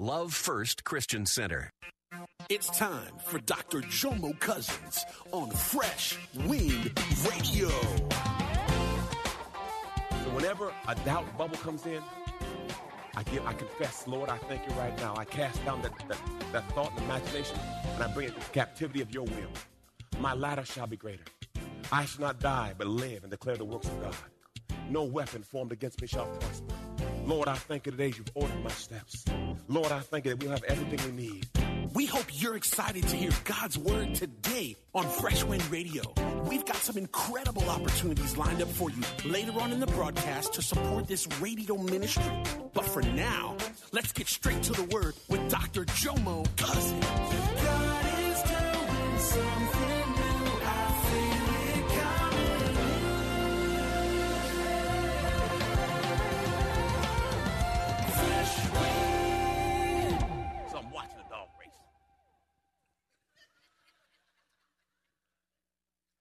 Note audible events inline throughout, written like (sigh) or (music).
Love First Christian Center. It's time for Dr. Jomo Cousins on Fresh Wind Radio. So whenever a doubt bubble comes in, I give, I confess, Lord, I thank you right now. I cast down that, that, that thought and imagination, and I bring it to the captivity of your will. My latter shall be greater. I shall not die, but live and declare the works of God. No weapon formed against me shall prosper. Lord, I thank you today you've ordered my steps. Lord, I thank you that we'll have everything we need. We hope you're excited to hear God's word today on Fresh Wind Radio. We've got some incredible opportunities lined up for you later on in the broadcast to support this radio ministry. But for now, let's get straight to the word with Dr. Jomo Cousins.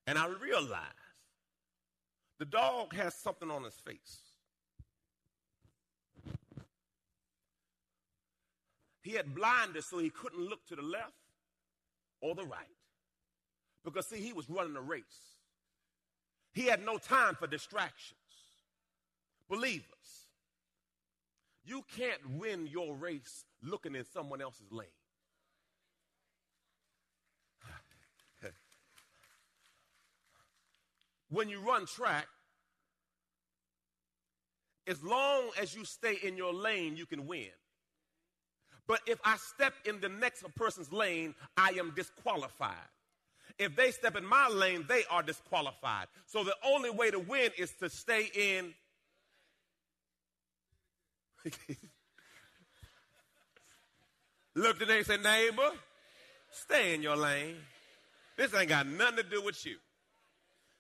And I realized the dog has something on his face. He had blinders so he couldn't look to the left or the right. Because, see, he was running a race. He had no time for distractions. Believers, you can't win your race looking in someone else's lane. When you run track, as long as you stay in your lane, you can win. But if I step in the next person's lane, I am disqualified. If they step in my lane, they are disqualified. So the only way to win is to stay in. (laughs) Look today and say, neighbor, stay in your lane. This ain't got nothing to do with you.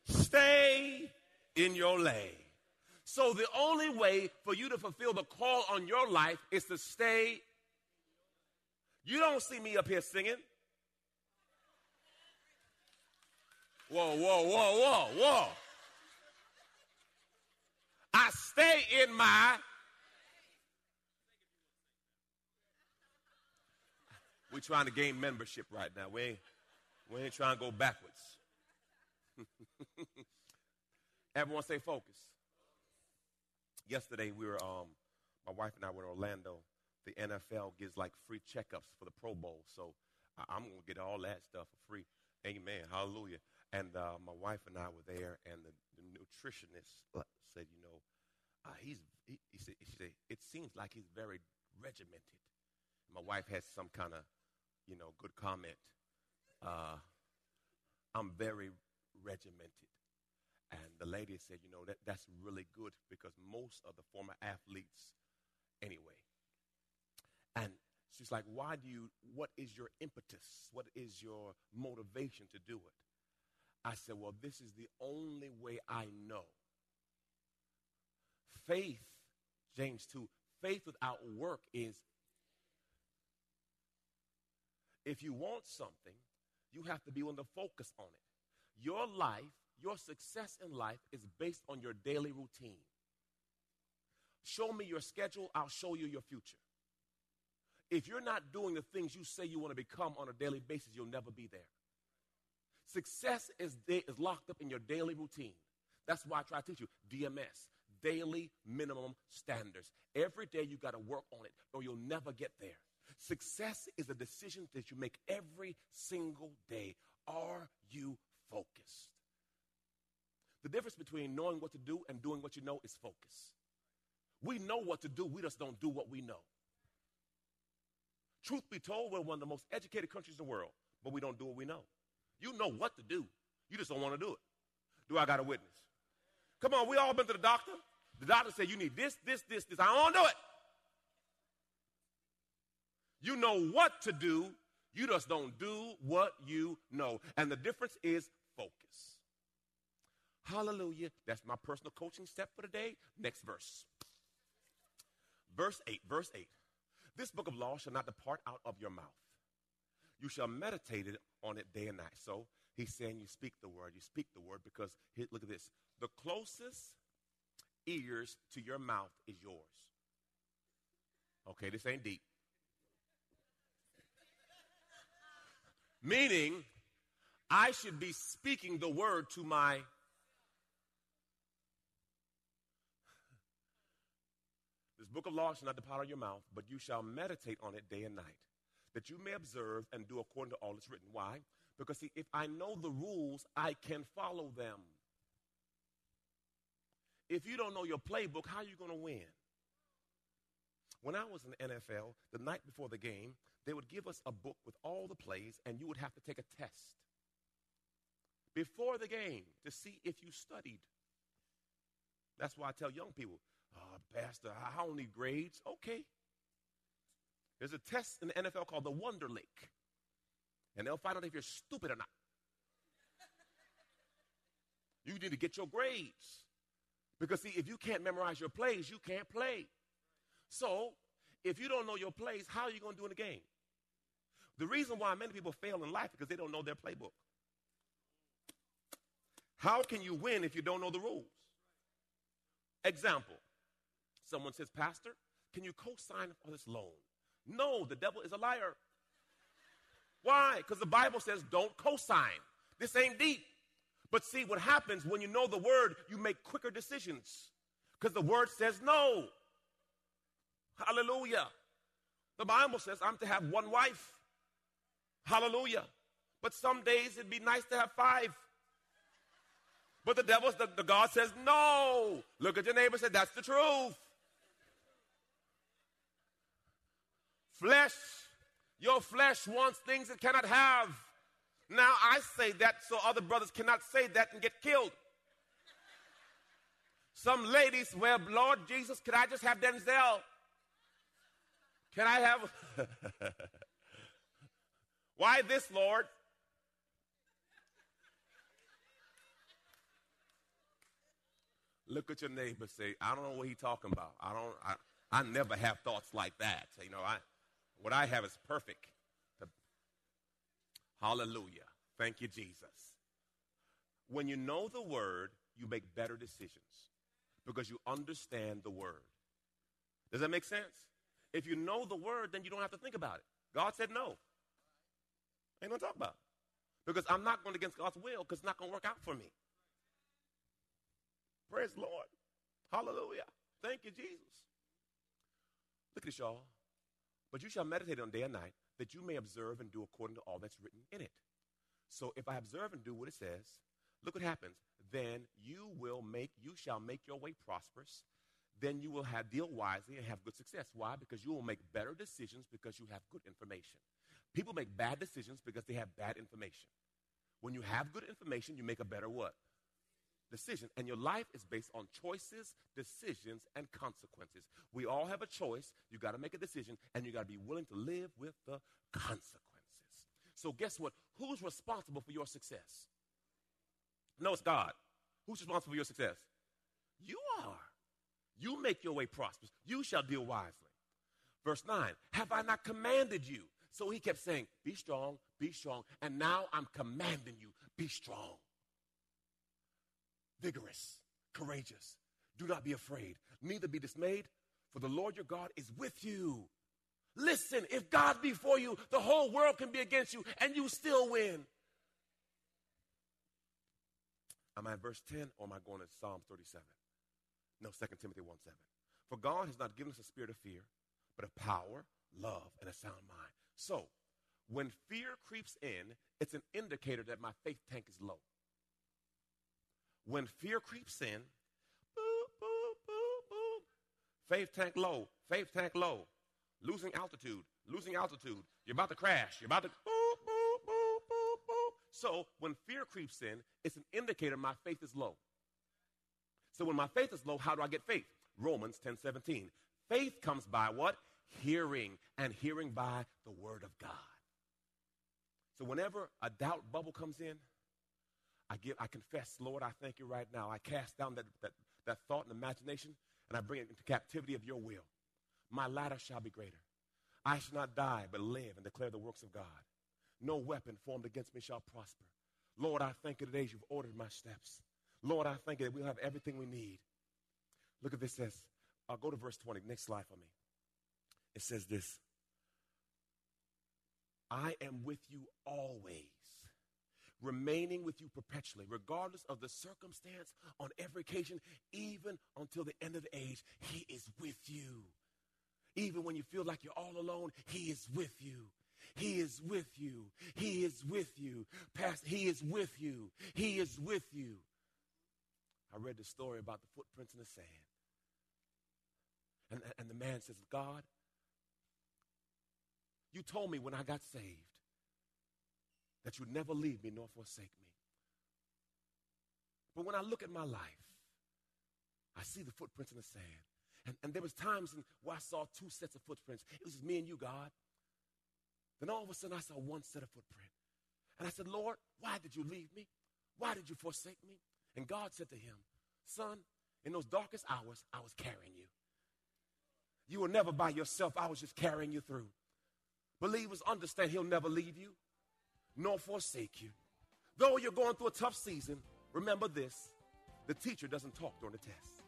Stay in your lane. So the only way for you to fulfill the call on your life is to stay. You don't see me up here singing. Whoa, whoa, whoa, whoa, whoa. I stay in my. We're trying to gain membership right now. We ain't, we ain't trying to go backwards. Everyone say focus. Yesterday we were, um, my wife and I were in Orlando. The NFL gives like free checkups for the Pro Bowl, so I- I'm gonna get all that stuff for free. Amen. Hallelujah. And uh, my wife and I were there, and the, the nutritionist uh, said, you know, uh, he's he, he said, she said it seems like he's very regimented. My wife has some kind of, you know, good comment. Uh, I'm very regimented. And the lady said, you know, that, that's really good because most of the former athletes, anyway. And she's like, why do you, what is your impetus? What is your motivation to do it? I said, well, this is the only way I know. Faith, James 2, faith without work is if you want something, you have to be willing to focus on it. Your life, your success in life is based on your daily routine. Show me your schedule, I'll show you your future. If you're not doing the things you say you want to become on a daily basis, you'll never be there. Success is, is locked up in your daily routine. That's why I try to teach you DMS, daily minimum standards. Every day you got to work on it or you'll never get there. Success is a decision that you make every single day. Are you focused? The difference between knowing what to do and doing what you know is focus. We know what to do, we just don't do what we know. Truth be told, we're one of the most educated countries in the world, but we don't do what we know. You know what to do, you just don't want to do it. Do I got a witness? Come on, we all been to the doctor. The doctor said you need this, this, this, this. I don't do it. You know what to do, you just don't do what you know. And the difference is focus. Hallelujah. That's my personal coaching step for today. Next verse. Verse 8, verse 8. This book of law shall not depart out of your mouth. You shall meditate on it day and night. So he's saying you speak the word. You speak the word because, look at this. The closest ears to your mouth is yours. Okay, this ain't deep. Meaning, I should be speaking the word to my book of law shall not depart out of your mouth, but you shall meditate on it day and night, that you may observe and do according to all that's written. Why? Because, see, if I know the rules, I can follow them. If you don't know your playbook, how are you going to win? When I was in the NFL, the night before the game, they would give us a book with all the plays, and you would have to take a test before the game to see if you studied. That's why I tell young people, oh, Pastor, I don't need grades. Okay. There's a test in the NFL called the Wonderlic, and they'll find out if you're stupid or not. you need to get your grades. Because, see, if you can't memorize your plays, you can't play. So, if you don't know your plays, how are you going to do in the game? The reason why many people fail in life is because they don't know their playbook. How can you win if you don't know the rules? Example someone says, Pastor, can you co sign for this loan? No, the devil is a liar. Why? Because the Bible says don't co sign. This ain't deep. But see, what happens when you know the word, you make quicker decisions. Because the word says no. Hallelujah. The Bible says I'm to have one wife. Hallelujah. But some days it'd be nice to have five. But the devil, the, the God says, no. Look at your neighbor say, that's the truth. Flesh, your flesh wants things it cannot have. Now I say that so other brothers cannot say that and get killed. Some ladies, well, Lord Jesus, can I just have Denzel? Can I have. (laughs) Why this, Lord? Look at your neighbor. Say, I don't know what he's talking about. I don't. I, I never have thoughts like that. You know, I what I have is perfect. Hallelujah. Thank you, Jesus. When you know the word, you make better decisions because you understand the word. Does that make sense? If you know the word, then you don't have to think about it. God said no. Ain't no talk about. Because I'm not going against God's will because it's not going to work out for me. Praise the Lord. Hallelujah. Thank you, Jesus. Look at this, y'all. But you shall meditate on day and night, that you may observe and do according to all that's written in it. So if I observe and do what it says, look what happens. Then you will make, you shall make your way prosperous. Then you will have deal wisely and have good success. Why? Because you will make better decisions because you have good information. People make bad decisions because they have bad information. When you have good information, you make a better what? Decision. And your life is based on choices, decisions, and consequences. We all have a choice. You got to make a decision, and you got to be willing to live with the consequences. So, guess what? Who's responsible for your success? No, it's God. Who's responsible for your success? You are. You make your way prosperous. You shall deal wisely. Verse 9 Have I not commanded you? So he kept saying, Be strong, be strong. And now I'm commanding you, be strong vigorous, courageous. Do not be afraid, neither be dismayed, for the Lord your God is with you. Listen, if God be for you, the whole world can be against you, and you still win. Am I in verse 10 or am I going to Psalm 37? No, 2 Timothy 1 7. For God has not given us a spirit of fear, but of power, love, and a sound mind. So, when fear creeps in, it's an indicator that my faith tank is low. When fear creeps in, boop, boop, boop, boop. Faith tank low, faith tank low. Losing altitude, losing altitude. You're about to crash. You're about to. Boop, boop, boop, boop, boop. So when fear creeps in, it's an indicator my faith is low. So when my faith is low, how do I get faith? Romans 10 17. Faith comes by what? hearing, and hearing by the word of God. So whenever a doubt bubble comes in, I give, I confess, Lord, I thank you right now. I cast down that, that, that thought and imagination, and I bring it into captivity of your will. My latter shall be greater. I shall not die, but live and declare the works of God. No weapon formed against me shall prosper. Lord, I thank you today you've ordered my steps. Lord, I thank you that we'll have everything we need. Look at this says. I'll go to verse 20. Next slide for me. It says this I am with you always, remaining with you perpetually, regardless of the circumstance, on every occasion, even until the end of the age. He is with you. Even when you feel like you're all alone, He is with you. He is with you. He is with you. Past, he is with you. He is with you. I read the story about the footprints in the sand. And, and the man says, God, you told me when I got saved that you'd never leave me nor forsake me. But when I look at my life, I see the footprints in the sand. And, and there was times where I saw two sets of footprints. It was me and you, God. Then all of a sudden I saw one set of footprint. And I said, Lord, why did you leave me? Why did you forsake me? And God said to him, Son, in those darkest hours, I was carrying you. You were never by yourself. I was just carrying you through. Believers understand He'll never leave you nor forsake you. Though you're going through a tough season, remember this the teacher doesn't talk during the test.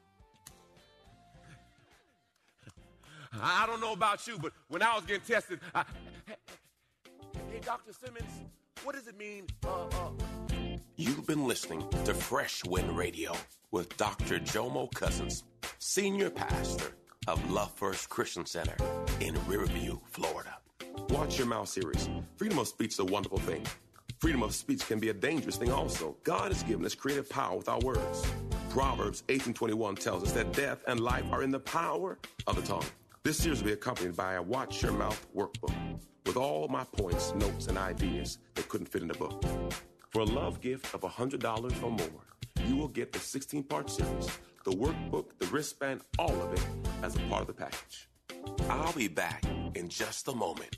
I don't know about you, but when I was getting tested, I, hey, Dr. Simmons, what does it mean? Uh, uh, You've been listening to Fresh Wind Radio with Dr. Jomo Cousins, Senior Pastor of Love First Christian Center in Riverview, Florida. Watch Your Mouth series. Freedom of speech is a wonderful thing. Freedom of speech can be a dangerous thing also. God has given us creative power with our words. Proverbs 18:21 tells us that death and life are in the power of the tongue. This series will be accompanied by a Watch Your Mouth workbook with all my points, notes, and ideas that couldn't fit in the book. For a love gift of $100 or more, you will get the 16 part series the workbook, the wristband, all of it as a part of the package. I'll be back in just a moment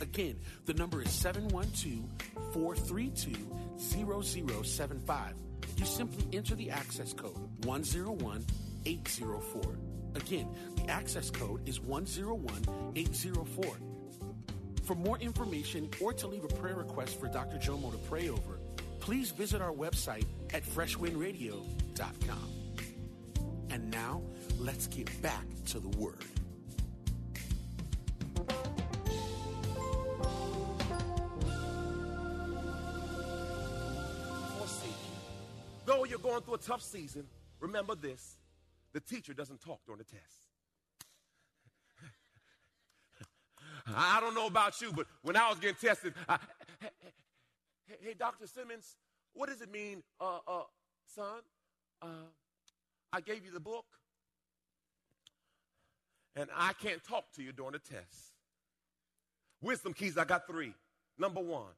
Again, the number is 712 432 0075. You simply enter the access code 101 804. Again, the access code is 101 804. For more information or to leave a prayer request for Dr. Jomo to pray over, please visit our website at freshwindradio.com. And now, let's get back to the Word. You're going through a tough season, remember this the teacher doesn't talk during the test. (laughs) I don't know about you, but when I was getting tested, I, hey, hey, hey, Dr. Simmons, what does it mean, uh, uh, son? Uh, I gave you the book, and I can't talk to you during the test. Wisdom keys, I got three. Number one,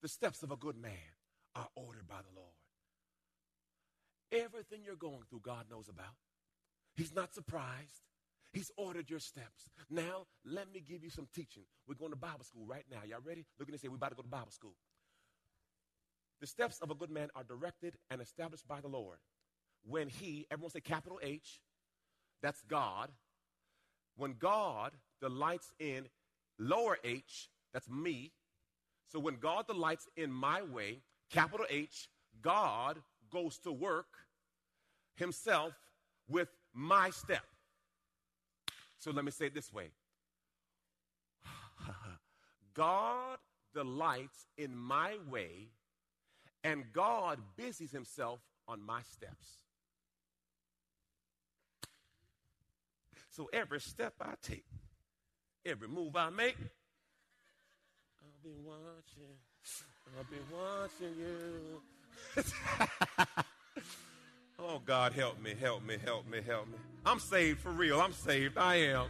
the steps of a good man are ordered by the Lord. Everything you're going through, God knows about. He's not surprised. He's ordered your steps. Now, let me give you some teaching. We're going to Bible school right now. Y'all ready? Look this. Say, we're about to go to Bible school. The steps of a good man are directed and established by the Lord when he, everyone say capital H, that's God. When God delights in lower h, that's me. So when God delights in my way, capital H, God goes to work himself with my step. So let me say it this way (laughs) God delights in my way, and God busies himself on my steps. So every step I take, every move I make. I'll be watching. I'll be watching you. (laughs) oh, God, help me, help me, help me, help me. I'm saved for real. I'm saved. I am.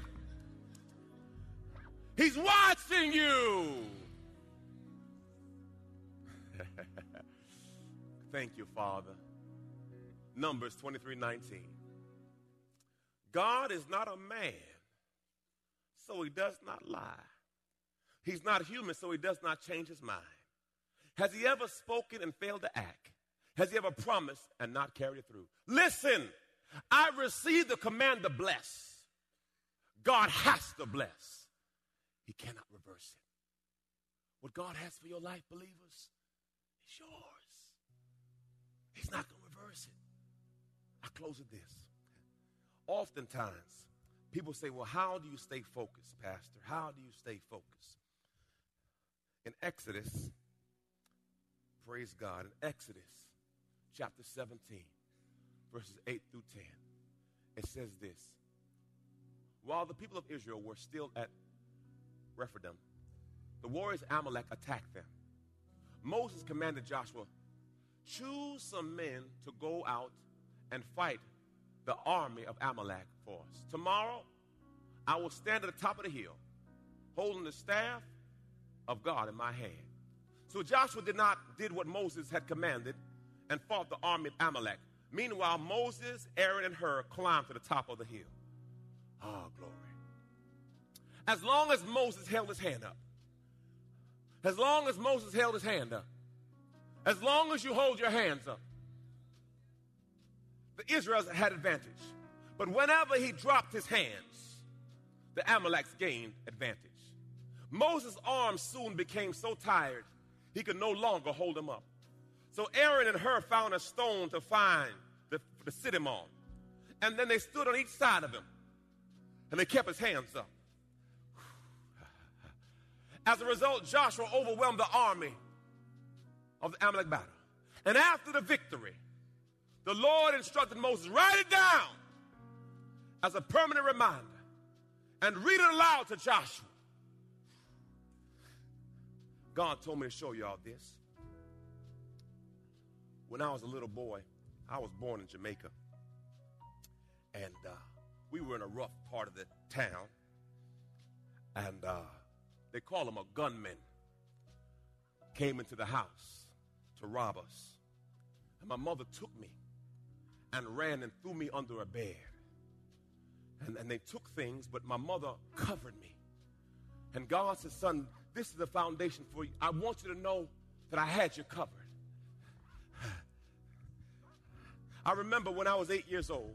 He's watching you. (laughs) Thank you, Father. Numbers 23 19. God is not a man, so he does not lie. He's not human, so he does not change his mind. Has he ever spoken and failed to act? Has he ever promised and not carried it through? Listen, I received the command to bless. God has to bless. He cannot reverse it. What God has for your life, believers, is yours. He's not going to reverse it. I close with this. Oftentimes, people say, Well, how do you stay focused, Pastor? How do you stay focused? In Exodus, praise God, in Exodus chapter 17, verses 8 through 10, it says this While the people of Israel were still at Rephidim, the warriors Amalek attacked them. Moses commanded Joshua, Choose some men to go out and fight the army of Amalek for us. Tomorrow, I will stand at the top of the hill, holding the staff of God in my hand. So Joshua did not did what Moses had commanded and fought the army of Amalek. Meanwhile, Moses, Aaron, and Hur climbed to the top of the hill. Ah, oh, glory. As long as Moses held his hand up, as long as Moses held his hand up, as long as you hold your hands up, the Israelites had advantage. But whenever he dropped his hands, the Amaleks gained advantage. Moses' arms soon became so tired he could no longer hold them up. So Aaron and Hur found a stone to find the, to sit him on. And then they stood on each side of him. And they kept his hands up. (sighs) As a result, Joshua overwhelmed the army of the Amalek battle. And after the victory, the Lord instructed Moses, write it down as a permanent reminder and read it aloud to Joshua. God told me to show you all this. When I was a little boy, I was born in Jamaica. And uh, we were in a rough part of the town. And uh, they call him a gunman. Came into the house to rob us. And my mother took me and ran and threw me under a bed. And, and they took things, but my mother covered me. And God said, Son, this is the foundation for you. I want you to know that I had you covered. I remember when I was eight years old,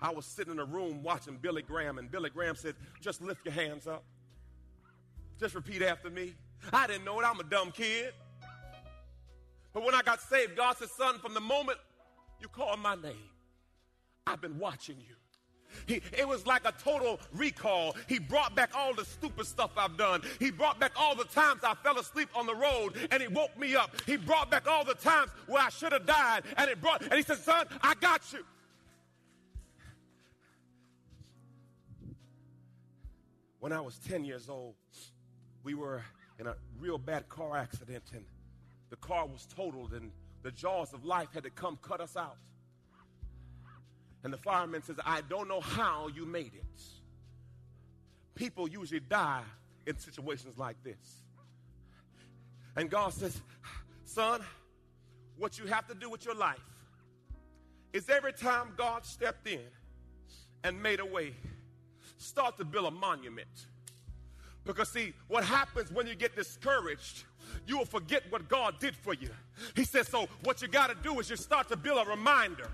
I was sitting in a room watching Billy Graham, and Billy Graham said, Just lift your hands up. Just repeat after me. I didn't know it. I'm a dumb kid. But when I got saved, God said, Son, from the moment you call my name. I've been watching you. He, it was like a total recall. He brought back all the stupid stuff I've done. He brought back all the times I fell asleep on the road and he woke me up. He brought back all the times where I should have died and it brought and he said, "Son, I got you." When I was 10 years old, we were in a real bad car accident and the car was totaled and the jaws of life had to come cut us out. And the fireman says, I don't know how you made it. People usually die in situations like this. And God says, Son, what you have to do with your life is every time God stepped in and made a way, start to build a monument. Because, see, what happens when you get discouraged you will forget what God did for you. He says, so what you got to do is you start to build a reminder.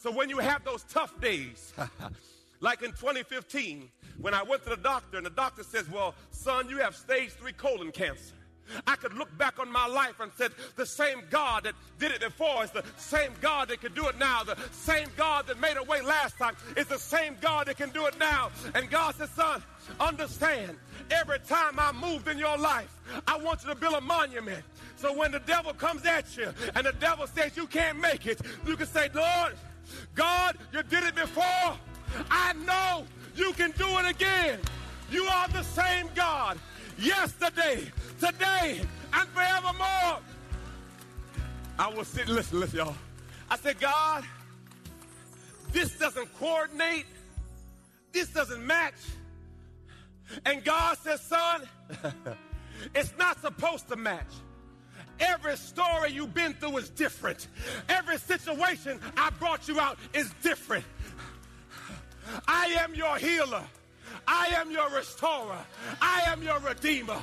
So when you have those tough days, (laughs) like in 2015, when I went to the doctor and the doctor says, well, son, you have stage three colon cancer. I could look back on my life and said, the same God that did it before is the same God that can do it now. The same God that made a way last time is the same God that can do it now. And God said, son, understand, every time I moved in your life, I want you to build a monument. So when the devil comes at you and the devil says you can't make it, you can say, Lord, God, you did it before. I know you can do it again. You are the same God yesterday, today, and forevermore. I was sitting, listen, listen, y'all. I said, God, this doesn't coordinate. This doesn't match. And God says, son, (laughs) it's not supposed to match. Every story you've been through is different. Every situation I brought you out is different. I am your healer. I am your restorer. I am your redeemer.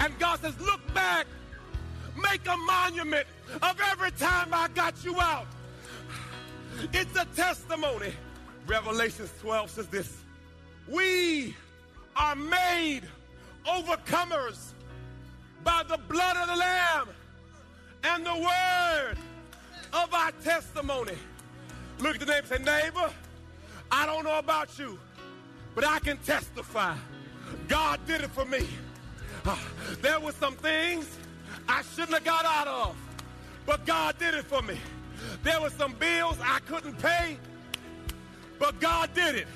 And God says, look back, make a monument of every time I got you out. It's a testimony. Revelation 12 says this We are made overcomers by the blood of the Lamb and the word of our testimony. Look at the neighbor say, neighbor, I don't know about you, but I can testify. God did it for me. Uh, there were some things I shouldn't have got out of, but God did it for me. There were some bills I couldn't pay, but God did it.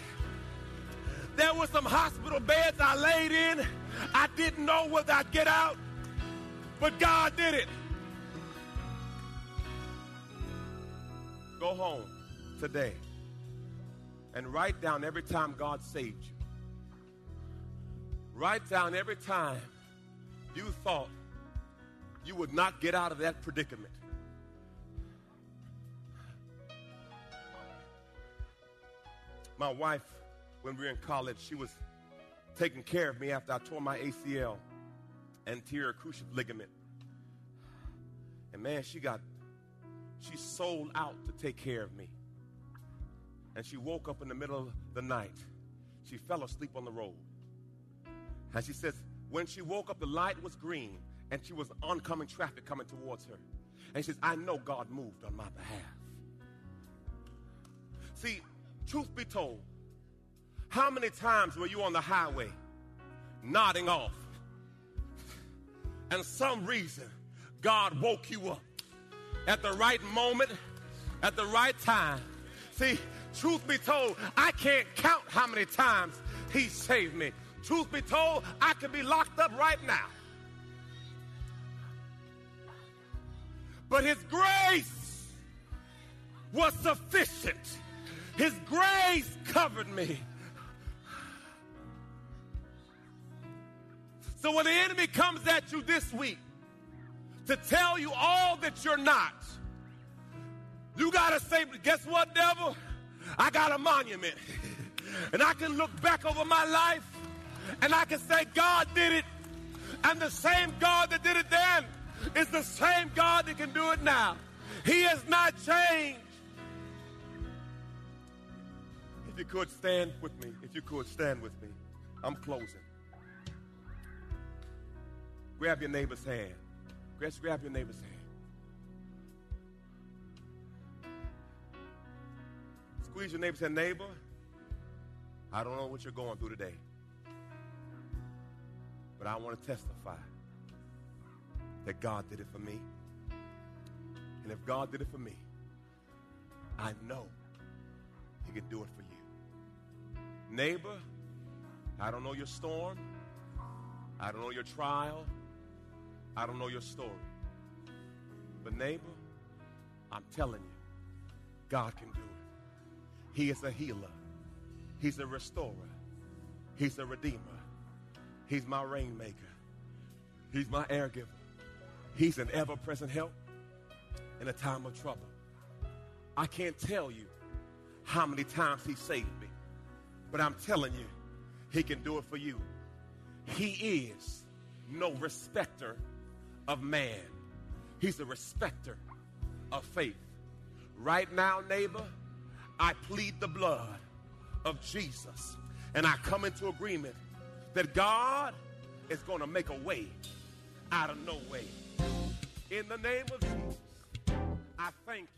There were some hospital beds I laid in. I didn't know whether I'd get out, but God did it. Go home today and write down every time God saved you. Write down every time you thought you would not get out of that predicament. My wife, when we were in college, she was taking care of me after I tore my ACL, anterior cruciate ligament. And man, she got, she sold out to take care of me. And she woke up in the middle of the night. She fell asleep on the road. And she says, when she woke up, the light was green and she was oncoming traffic coming towards her. And she says, I know God moved on my behalf. See, truth be told, how many times were you on the highway nodding off? And some reason God woke you up at the right moment, at the right time. See, truth be told, I can't count how many times He saved me. Truth be told, I could be locked up right now. But His grace was sufficient. His grace covered me. So when the enemy comes at you this week to tell you all that you're not, you got to say, guess what, devil? I got a monument. (laughs) and I can look back over my life and I can say, God did it. And the same God that did it then is the same God that can do it now. He has not changed. If you could stand with me, if you could stand with me, I'm closing. Grab your neighbor's hand. Grab your neighbor's hand. Squeeze your neighbor's hand, neighbor. I don't know what you're going through today, but I want to testify that God did it for me. And if God did it for me, I know He can do it for you. Neighbor, I don't know your storm. I don't know your trial. I don't know your story. But, neighbor, I'm telling you, God can do it. He is a healer, He's a restorer, He's a redeemer, He's my rainmaker, He's my air giver, He's an ever present help in a time of trouble. I can't tell you how many times He saved me, but I'm telling you, He can do it for you. He is no respecter of man. He's a respecter of faith. Right now, neighbor, I plead the blood of Jesus. And I come into agreement that God is going to make a way out of no way. In the name of Jesus, I thank you.